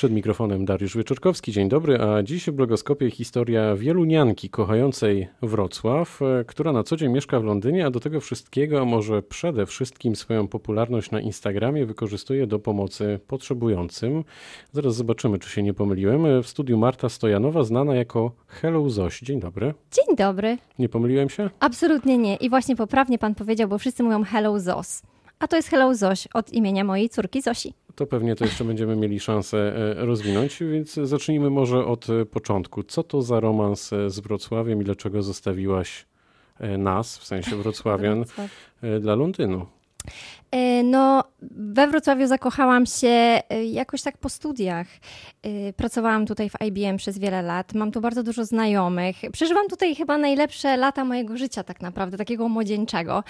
Przed mikrofonem Dariusz Wieczorkowski, dzień dobry, a dziś w blogoskopie historia wielunianki kochającej Wrocław, e, która na co dzień mieszka w Londynie, a do tego wszystkiego może przede wszystkim swoją popularność na Instagramie wykorzystuje do pomocy potrzebującym. Zaraz zobaczymy, czy się nie pomyliłem. W studiu Marta Stojanowa, znana jako Hello Zoś. Dzień dobry. Dzień dobry. Nie pomyliłem się? Absolutnie nie. I właśnie poprawnie pan powiedział, bo wszyscy mówią Hello Zos. A to jest Hello Zoś od imienia mojej córki Zosi. To pewnie to jeszcze będziemy mieli szansę e, rozwinąć, więc zacznijmy może od e, początku. Co to za romans e, z Wrocławiem i dlaczego zostawiłaś nas, w sensie Wrocławian, Wrocław. dla Londynu? No, we Wrocławiu zakochałam się jakoś tak po studiach. Pracowałam tutaj w IBM przez wiele lat. Mam tu bardzo dużo znajomych. Przeżywam tutaj chyba najlepsze lata mojego życia, tak naprawdę, takiego młodzieńczego.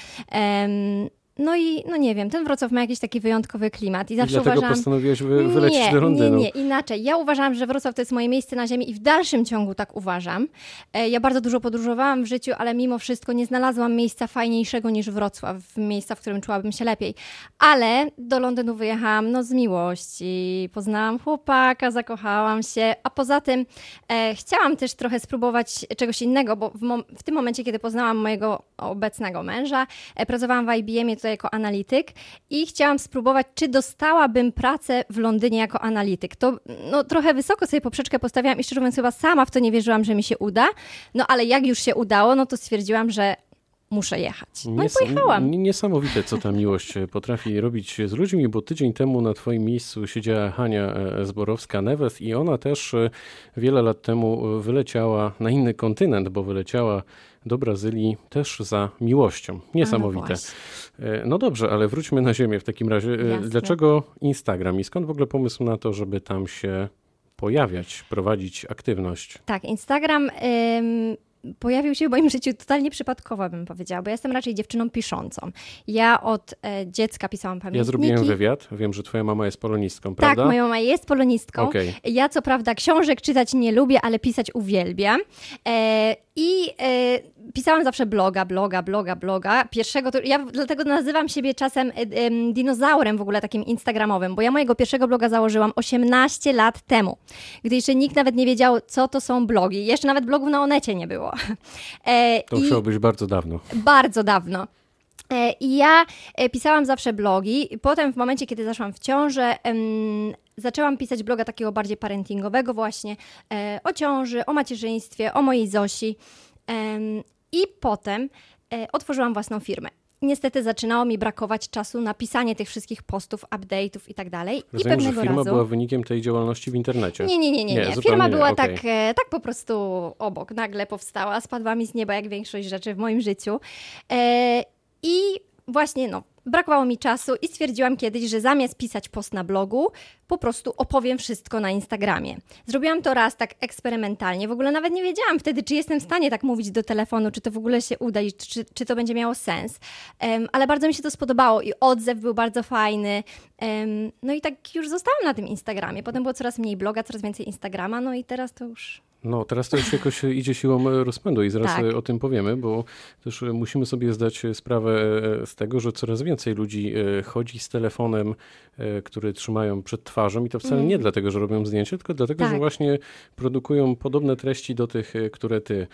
No i, no nie wiem, ten Wrocław ma jakiś taki wyjątkowy klimat. I zawsze I dlatego uważam... postanowiłaś wy, wylecieć nie, do Londynu. Nie, nie, inaczej. Ja uważam, że Wrocław to jest moje miejsce na ziemi i w dalszym ciągu tak uważam. E, ja bardzo dużo podróżowałam w życiu, ale mimo wszystko nie znalazłam miejsca fajniejszego niż Wrocław, miejsca, w którym czułabym się lepiej. Ale do Londynu wyjechałam no z miłości. Poznałam chłopaka, zakochałam się, a poza tym e, chciałam też trochę spróbować czegoś innego, bo w, w, tym momencie, kiedy poznałam mojego obecnego męża, e, pracowałam w IBM-ie tutaj jako analityk i chciałam spróbować, czy dostałabym pracę w Londynie jako analityk. To no, trochę wysoko sobie poprzeczkę postawiłam i szczerze mówiąc chyba sama w to nie wierzyłam, że mi się uda. No ale jak już się udało, no to stwierdziłam, że muszę jechać. No Nies i pojechałam. Niesamowite, co ta miłość potrafi robić z ludźmi, bo tydzień temu na twoim miejscu siedziała Hania e, Zborowska-Neves i ona też e, wiele lat temu wyleciała na inny kontynent, bo wyleciała do Brazylii też za miłością. Niesamowite. No, no, dobrze, ale wróćmy na ziemię w takim razie. Jasne. Dlaczego Instagram i skąd w ogóle pomysł na to, żeby tam się pojawiać, prowadzić aktywność? Tak, Instagram. Ym pojawił się w moim życiu totalnie przypadkowo, bym powiedziała, bo ja jestem raczej dziewczyną piszącą. Ja od e, dziecka pisałam pamiętniki. Ja zrobiłem wywiad, wiem, że twoja mama jest polonistką, tak, prawda? Tak, moja mama jest polonistką. Okay. Ja co prawda książek czytać nie lubię, ale pisać uwielbiam. E, I e, pisałam zawsze bloga, bloga, bloga, bloga. Pierwszego, to, ja dlatego nazywam siebie czasem e, dinozaurem w ogóle takim instagramowym, bo ja mojego pierwszego bloga założyłam 18 lat temu, gdy jeszcze nikt nawet nie wiedział, co to są blogi. Jeszcze nawet blogów na Onecie nie było. E, to musiało być bardzo dawno. Bardzo dawno. E, I ja e, pisałam zawsze blogi. Potem, w momencie, kiedy zaszłam w ciążę, zaczęłam pisać bloga takiego bardziej parentingowego, właśnie o ciąży, o macierzyństwie, o mojej Zosi. I potem otworzyłam własną firmę niestety zaczynało mi brakować czasu na pisanie tych wszystkich postów, update'ów i tak dalej. I pewnego że firma razu... była wynikiem tej działalności w internecie. Nie, nie, nie, nie. nie. Firma była okay. tak, e, tak po prostu obok, nagle powstała, spadła mi z nieba jak większość rzeczy w moim życiu. E, I właśnie, no, brakowało mi czasu i stwierdziłam kiedyś, że zamiast pisać post na blogu, po prostu opowiem wszystko na Instagramie. Zrobiłam to raz tak eksperymentalnie. W ogóle nawet nie wiedziałam wtedy, czy jestem w stanie tak mówić do telefonu, czy to w ogóle się uda i czy, czy to będzie miało sens. Um, ale bardzo mi się to spodobało i odzew był bardzo fajny. Um, no i tak już zostałam na tym Instagramie. Potem było coraz mniej bloga, coraz więcej Instagrama, no i teraz to już no, teraz to już jakoś idzie siłą rozpędu i zaraz tak. o tym powiemy, bo też musimy sobie zdać sprawę z tego, że coraz więcej ludzi e, chodzi z telefonem, e, który trzymają przed twarzą i to wcale mm. nie dlatego, że robią zdjęcie, tylko dlatego, tak. że właśnie produkują podobne treści do tych, e, które ty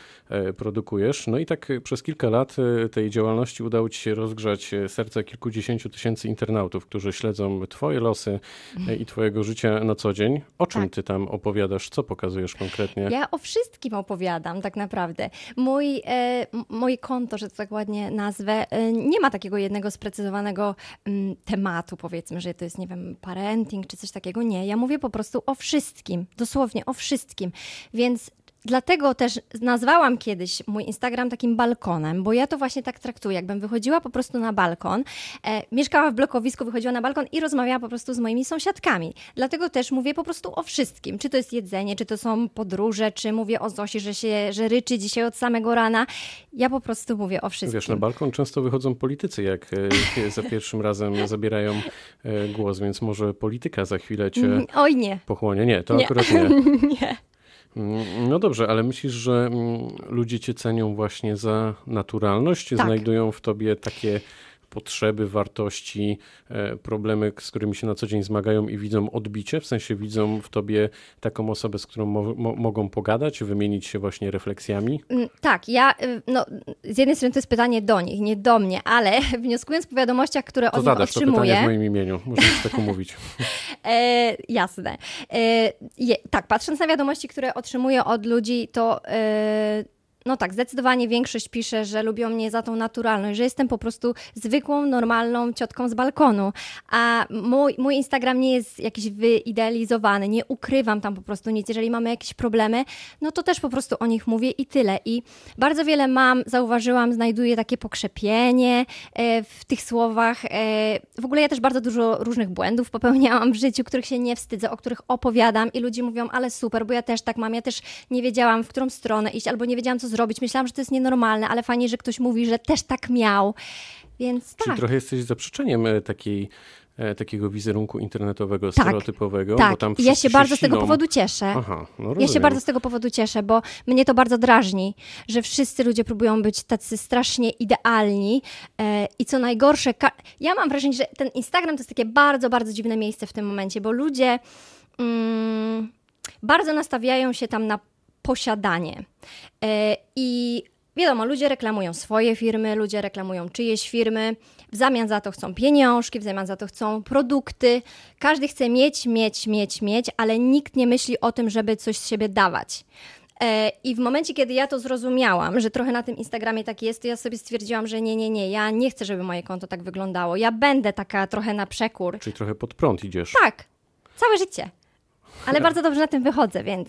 produkujesz. No i tak przez kilka lat tej działalności udało ci się rozgrzać serce kilkudziesięciu tysięcy internautów, którzy śledzą twoje losy i twojego życia na co dzień. O czym tak. ty tam opowiadasz? Co pokazujesz konkretnie? Ja o wszystkim opowiadam tak naprawdę. Mój, e, moje konto, że to tak ładnie nazwę, e, nie ma takiego jednego sprecyzowanego m, mm, tematu, powiedzmy, że to jest, nie wiem, parenting czy coś takiego. Nie, ja mówię po prostu o wszystkim, dosłownie o wszystkim. Więc Dlatego też nazwałam kiedyś mój Instagram takim balkonem, bo ja to właśnie tak traktuję. Jakbym wychodziła po prostu na balkon, e, mieszkała w blokowisku, wychodziła na balkon i rozmawiała po prostu z moimi sąsiadkami. Dlatego też mówię po prostu o wszystkim. Czy to jest jedzenie, czy to są podróże, czy mówię o Zosi, że się że ryczy dzisiaj od samego rana. Ja po prostu mówię o wszystkim. Wiesz, na balkon często wychodzą politycy, jak e, za pierwszym razem zabierają e, głos, więc może polityka za chwilę cię mm, Oj nie. pochłonie. Nie, to nie. akurat nie. nie. Mm, no dobrze, ale myślisz, że mm, ludzie cię cenią właśnie za naturalność? Tak. Znajdują w tobie takie potrzeby, wartości, problemy, z którymi się na co dzień zmagają i widzą odbicie, w sensie widzą w tobie taką osobę, z którą mo mo mogą pogadać, wymienić się właśnie refleksjami? Mm, tak, ja, y, no, z jednej strony to jest pytanie do nich, nie do mnie, ale wnioskując po wiadomościach, które to od zadasz nich otrzymuję... to pytanie w moim imieniu, możesz tak umówić. E, jasne. E, je, tak, patrząc na wiadomości, które otrzymuję od ludzi, to... E, no tak, zdecydowanie większość pisze, że lubią mnie za tą naturalność, że jestem po prostu zwykłą, normalną ciotką z balkonu. A mój, mój Instagram nie jest jakiś wyidealizowany, nie ukrywam tam po prostu nic. Jeżeli mamy jakieś problemy, no to też po prostu o nich mówię i tyle. I bardzo wiele mam, zauważyłam, znajduję takie pokrzepienie e, w tych słowach. E, w ogóle ja też bardzo dużo różnych błędów popełniałam w życiu, których się nie wstydzę, o których opowiadam i ludzie mówią, ale super, bo ja też tak mam, ja też nie wiedziałam, w którą stronę iść, albo nie wiedziałam, co zrobić zrobić. Myślałam, że to jest nienormalne, ale fajnie, że ktoś mówi, że też tak miał. Więc Czyli tak. trochę jesteś zaprzeczeniem e, takiej e, takiego wizerunku internetowego, tak, stereotypowego. Tak, bo tam ja się bardzo z tego powodu cieszę. Aha, no ja się bardzo z tego powodu cieszę, bo mnie to bardzo drażni, że wszyscy ludzie próbują być tacy strasznie idealni e, i co najgorsze, ja mam wrażenie, że ten Instagram to jest takie bardzo, bardzo dziwne miejsce w tym momencie, bo ludzie mm, bardzo nastawiają się tam na posiadanie. E, I wiadomo, ludzie reklamują swoje firmy, ludzie reklamują czyjeś firmy, w zamian za to chcą pieniążki, w zamian za to chcą produkty. Każdy chce mieć, mieć, mieć, mieć, ale nikt nie myśli o tym, żeby coś z siebie dawać. E, I w momencie, kiedy ja to zrozumiałam, że trochę na tym Instagramie tak jest, to ja sobie stwierdziłam, że nie, nie, nie, ja nie chcę, żeby moje konto tak wyglądało. Ja będę taka trochę na przekór. Czyli trochę pod prąd idziesz. Tak, całe życie. Ale bardzo dobrze na tym wychodzę, więc.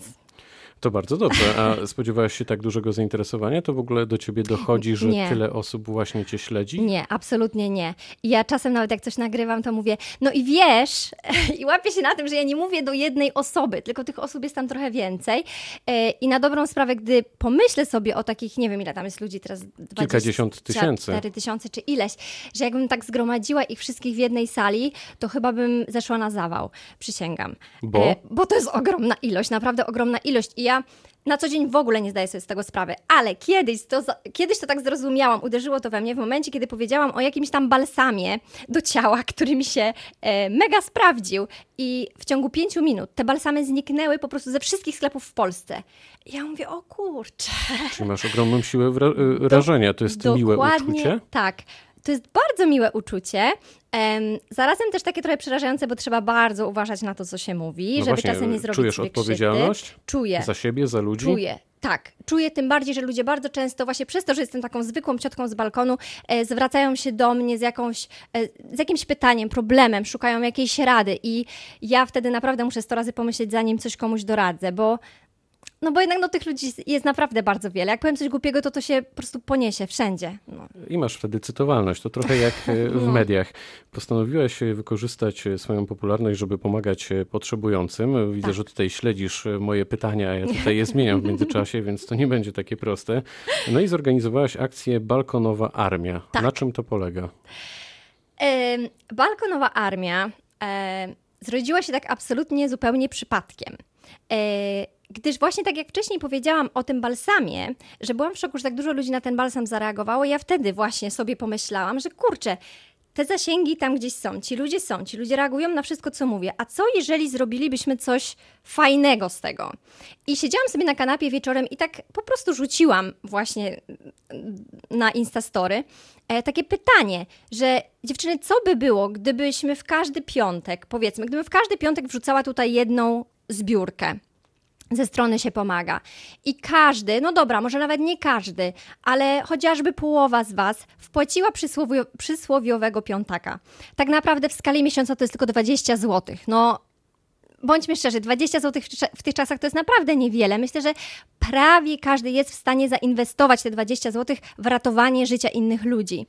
To bardzo dobrze. A spodziewałaś się tak dużego zainteresowania? To w ogóle do ciebie dochodzi, że nie. tyle osób właśnie cię śledzi? Nie, absolutnie nie. I ja czasem nawet jak coś nagrywam, to mówię, no i wiesz, i łapię się na tym, że ja nie mówię do jednej osoby, tylko tych osób jest tam trochę więcej. E, I na dobrą sprawę, gdy pomyślę sobie o takich, nie wiem ile tam jest ludzi teraz, 20, kilkadziesiąt tysięcy. 4 tysiące czy ileś, że jakbym tak zgromadziła ich wszystkich w jednej sali, to chyba bym zeszła na zawał, przysięgam. Bo? E, bo to jest ogromna ilość, naprawdę ogromna ilość. I ja na co dzień w ogóle nie zdaję sobie z tego sprawy, ale kiedyś to, kiedyś to tak zrozumiałam, uderzyło to we mnie w momencie, kiedy powiedziałam o jakimś tam balsamie do ciała, który mi się e, mega sprawdził i w ciągu pięciu minut te balsamy zniknęły po prostu ze wszystkich sklepów w Polsce. I ja mówię, o kurczę. Czyli masz ogromną siłę wrażenia, to jest miłe uczucie? tak. To jest bardzo miłe uczucie. Um, zarazem też takie trochę przerażające, bo trzeba bardzo uważać na to, co się mówi, no żeby właśnie, czasem nie zrobić Czujesz odpowiedzialność? Krzywdy. Czuję. Za siebie, za ludzi? Czuję. Tak, czuję tym bardziej, że ludzie bardzo często właśnie przez to, że jestem taką zwykłą ciotką z balkonu, e, zwracają się do mnie z, jakąś, e, z jakimś pytaniem, problemem, szukają jakiejś rady i ja wtedy naprawdę muszę sto razy pomyśleć, zanim coś komuś doradzę, bo no bo jednak no, tych ludzi jest naprawdę bardzo wiele. Jak powiem coś głupiego, to to się po prostu poniesie wszędzie. No. I masz wtedy cytowalność. To trochę jak e, w no. mediach. Postanowiłaś wykorzystać e, swoją popularność, żeby pomagać e, potrzebującym. Widzę, tak. że tutaj śledzisz moje pytania, ja tutaj je zmieniam w międzyczasie, więc to nie będzie takie proste. No i zorganizowałaś akcję Balkonowa Armia. Tak. Na czym to polega? E, Balkonowa Armia e, zrodziła się tak absolutnie zupełnie przypadkiem. E, Gdyż właśnie tak jak wcześniej powiedziałam o tym balsamie, że byłam w szoku, że tak dużo ludzi na ten balsam zareagowało, ja wtedy właśnie sobie pomyślałam, że kurczę, te zasięgi tam gdzieś są, ci ludzie są, ci ludzie reagują na wszystko, co mówię. A co jeżeli zrobilibyśmy coś fajnego z tego? I siedziałam sobie na kanapie wieczorem i tak po prostu rzuciłam właśnie na Instastory e, takie pytanie, że dziewczyny, co by było, gdybyśmy w każdy piątek, powiedzmy, gdybym w każdy piątek wrzucała tutaj jedną zbiórkę ze strony się pomaga. I każdy, no dobra, może nawet nie każdy, ale chociażby połowa z Was wpłaciła przysłowio, przysłowiowego piątaka. Tak naprawdę w skali miesiąca to jest tylko 20 zł. No, bądźmy szczerzy, 20 zł w tych czasach to jest naprawdę niewiele. Myślę, że prawie każdy jest w stanie zainwestować te 20 zł w ratowanie życia innych ludzi.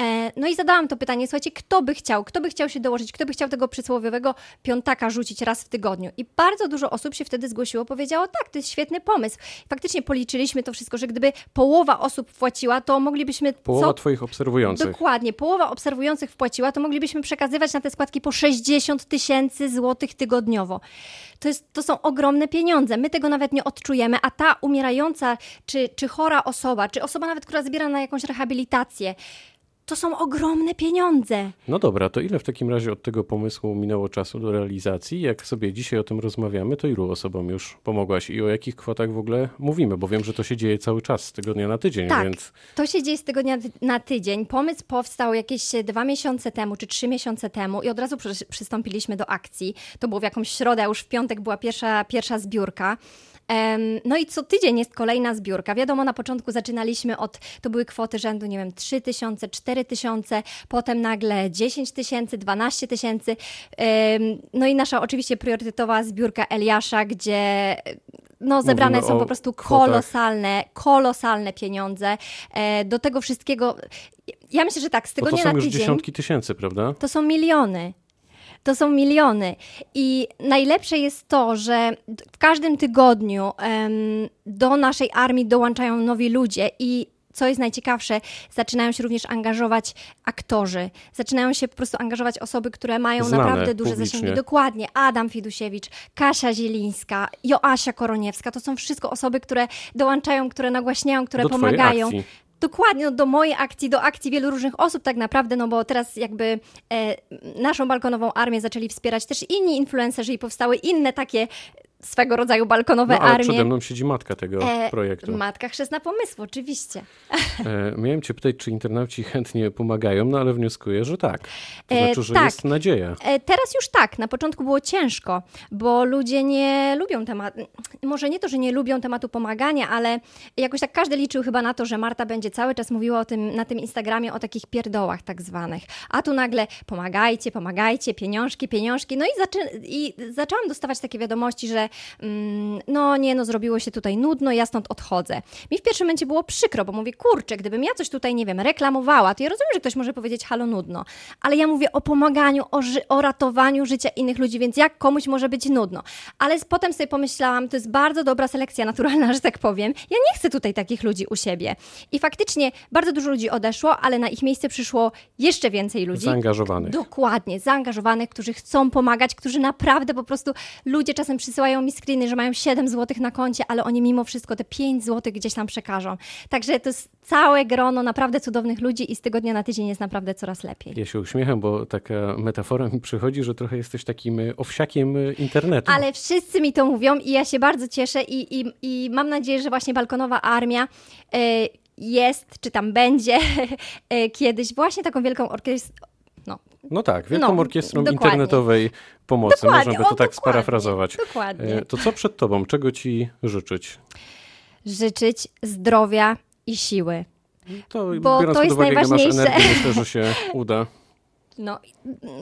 E, no i zadałam to pytanie, słuchajcie, kto by chciał, kto by chciał się dołożyć, kto by chciał tego przysłowiowego piątaka rzucić raz w tygodniu. I bardzo dużo osób się wtedy zgłosiło, powiedziało, tak, to jest świetny pomysł. Faktycznie policzyliśmy to wszystko, że gdyby połowa osób wpłaciła, to moglibyśmy... Połowa co... twoich obserwujących. Dokładnie, połowa obserwujących wpłaciła, to moglibyśmy przekazywać na te składki po 60 tysięcy złotych tygodniowo. To, jest, to są ogromne pieniądze. My tego nawet nie odczujemy, a ta umierająca czy, czy chora osoba, czy osoba nawet, która zbiera na jakąś rehabilitację, To są ogromne pieniądze. No dobra, to ile w takim razie od tego pomysłu minęło czasu do realizacji? Jak sobie dzisiaj o tym rozmawiamy, to ilu osobom już pomogłaś i o jakich kwotach w ogóle mówimy? Bo wiem, że to się dzieje cały czas z tygodnia na tydzień, tak, więc... to się dzieje z tygodnia na tydzień. Pomysł powstał jakieś dwa miesiące temu, czy trzy miesiące temu i od razu przy, przystąpiliśmy do akcji. To było w jakąś środę, już w piątek była pierwsza, pierwsza zbiórka. No i co tydzień jest kolejna zbiórka. Wiadomo, na początku zaczynaliśmy od, to były kwoty rzędu, nie wiem, 3 tysiące, 4 tysiące, potem nagle 10 tysięcy, 12 tysięcy. No i nasza oczywiście priorytetowa zbiórka Eliasza, gdzie no, zebrane Mówimy są po prostu kolosalne, kolosalne pieniądze. E, do tego wszystkiego, ja myślę, że tak, z tygodnia Bo to są już tydzień, dziesiątki tysięcy, prawda? To są miliony to są miliony. I najlepsze jest to, że w każdym tygodniu do naszej armii dołączają nowi ludzie i co jest najciekawsze, zaczynają się również angażować aktorzy. Zaczynają się po prostu angażować osoby, które mają Znane naprawdę duże publicznie. zasięgi. Dokładnie. Adam Fidusiewicz, Kasia Zielińska, Joasia Koroniewska. To są wszystko osoby, które dołączają, które nagłaśniają, które do pomagają. Akcji. Dokładnie, no do mojej akcji, do akcji wielu różnych osób tak naprawdę, no bo teraz jakby e, naszą balkonową armię zaczęli wspierać też inni influencerzy i powstały inne takie swego rodzaju balkonowe no, ale armie. przede mną siedzi matka tego e, projektu. Matka chrzestna pomysłu, oczywiście. E, miałem cię pytać, czy internauci chętnie pomagają, no ale wnioskuję, że tak. To e, znaczy, że tak. jest nadzieja. E, teraz już tak. Na początku było ciężko, bo ludzie nie lubią tematu, może nie to, że nie lubią tematu pomagania, ale jakoś tak każdy liczył chyba na to, że Marta będzie cały czas mówiła o tym, na tym Instagramie o takich pierdołach tak zwanych. A tu nagle pomagajcie, pomagajcie, pieniążki, pieniążki. No i, zaczę i zaczęłam dostawać takie wiadomości, że no nie, no zrobiło się tutaj nudno, ja stąd odchodzę. Mi w pierwszym momencie było przykro, bo mówię, kurczę, gdybym ja coś tutaj, nie wiem, reklamowała, to ja rozumiem, że ktoś może powiedzieć, halo, nudno, ale ja mówię o pomaganiu, o, o ratowaniu życia innych ludzi, więc jak komuś może być nudno? Ale potem sobie pomyślałam, to jest bardzo dobra selekcja naturalna, że tak powiem. Ja nie chcę tutaj takich ludzi u siebie. I faktycznie bardzo dużo ludzi odeszło, ale na ich miejsce przyszło jeszcze więcej ludzi. Zaangażowanych. Dokładnie, zaangażowanych, którzy chcą pomagać, którzy naprawdę po prostu, ludzie czasem przysyłają mi screeny, że mają 7 zł na koncie, ale oni mimo wszystko te 5 zł gdzieś tam przekażą. Także to jest całe grono naprawdę cudownych ludzi i z tygodnia na tydzień jest naprawdę coraz lepiej. Ja się uśmiecham, bo taka metafora mi przychodzi, że trochę jesteś takim e, owsiakiem e, internetu. Ale wszyscy mi to mówią i ja się bardzo cieszę i, i, i mam nadzieję, że właśnie Balkonowa Armia y, jest, czy tam będzie y, kiedyś właśnie taką wielką orkiestrą no. no tak, Wielką no, Orkiestrą dokładnie. Internetowej Pomocy, dokładnie, można by to o, tak sparafrazować. Dokładnie. E, to co przed Tobą? Czego Ci życzyć? Życzyć zdrowia i siły. To Bo to jest najważniejsze. energię, myślę, że się uda. No,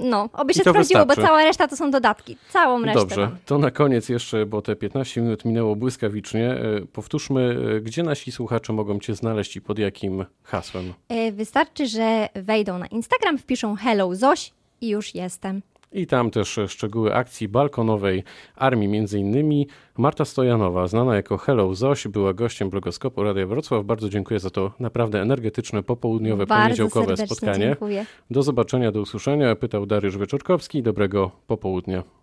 no oby się sprawdziło, wystarczy. bo cała reszta to są dodatki. Całą resztę. Dobrze, mam. to na koniec jeszcze, bo te 15 minut minęło błyskawicznie. E, powtórzmy, e, gdzie nasi słuchacze mogą Cię znaleźć i pod jakim hasłem? Wystarczy, że wejdą na Instagram, wpiszą hello Zoś i już jestem. I tam też szczegóły akcji balkonowej armii, między innymi Marta Stojanowa, znana jako Hello Zoś, była gościem blogoskopu Radia Wrocław. Bardzo dziękuję za to naprawdę energetyczne, popołudniowe, Bardzo poniedziałkowe spotkanie. Dziękuję. Do zobaczenia, do usłyszenia. Pytał Dariusz Wieczorkowski. Dobrego popołudnia.